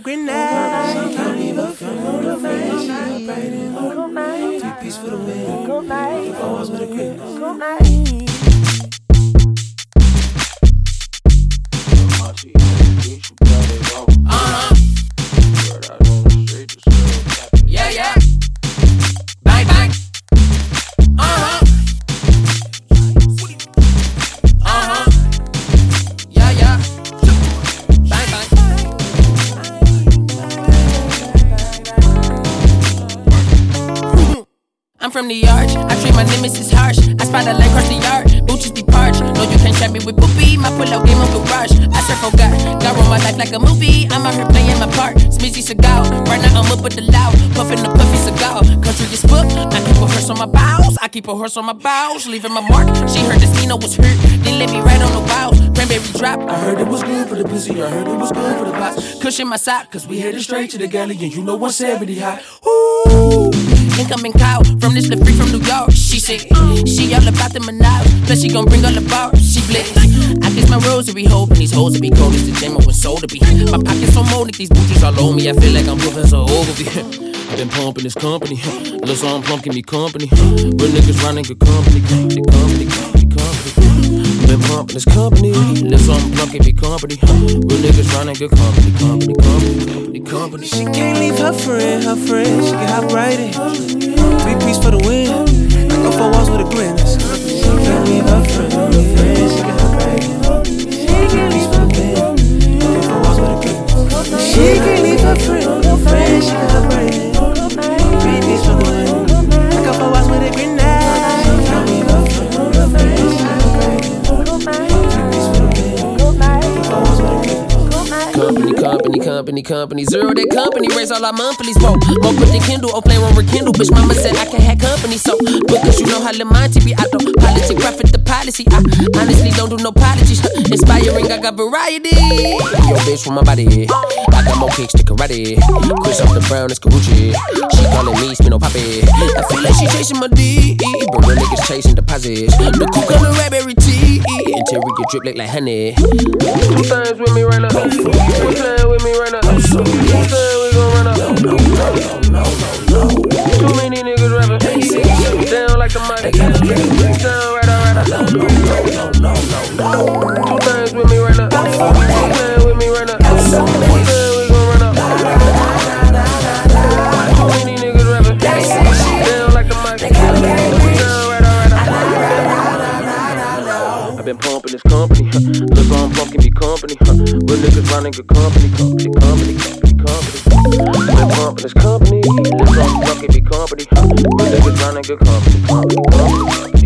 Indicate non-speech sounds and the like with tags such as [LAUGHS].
a grenade. Can't leave her for motivation. Three piece for the win. If I was with a grenade. I'm from the arch. I treat my nemesis harsh. I spot a light across the yard. Booches be parched. No, you can't trap me with poopy. My pull-out game on garage. I for God. Life like a movie. I'm out here playing my part. Smeezy Segal. Right now I'm up with the loud. Puffing the puffy cigar. Country is booked. I keep a horse on my bows. I keep a horse on my bows. Leaving my mark. She heard this Nino was hurt. Then let me right on the bows. Cranberry drop. I heard it was good for the pussy. I heard it was good for the box. Cushion my sock. Cause we headed straight to the galley. And you know 170 high. Ooh. Incoming call from this freak from New York. She said she all about the Minaj. Plus she gon' bring all the bars. She blitz. Kiss my rosary, hoping these hoes will be cold as the gym with soul to be. My pockets so molded, these booties all on me. I feel like I'm Professor Ogilvy. I've [LAUGHS] been pumping this company. [LAUGHS] Lil' song plump give me company. [LAUGHS] Real niggas running good company. Company, company, company, company. Been pumping this company. Lil' song plump give me company. Real niggas running good company. Company, company, company, company. She can't leave her friend, her friend. She can hop right in. Three piece for the win. I go four walls with a grin. She can't leave her friend. Company, company, company, company. Zero that company, raise all our monthlies. Whoa, more put the Kindle, or play on rekindle. Bitch, mama said I can have company, so because you know how Lamonti be. I don't politic, profit the policy. I honestly don't do no apologies. Inspiring, I got variety. Yo, bitch, from my body. I got more kicks to karate. Chris off the brown, it's Karuchi. She calling me, spin on poppy. I feel like she chasing my D. But real niggas chasing deposits. The cook on the raspberry tea. Interior drip look like honey. Two things with me right now. Playing with me right now. Saying we gon' run up. No, no, no, no, no, Too many niggas rapping. They don't like the money. Down right out, right out. Two things with me right now. Two playing with me right now. Two saying we gon' run up. Too many niggas rapping. They don't like the. Down right right. I've been pumping this company, company, huh. Real niggas running good company, company, company, company, company. Been this company, pump give me company, huh. Real niggas running good company, company, company.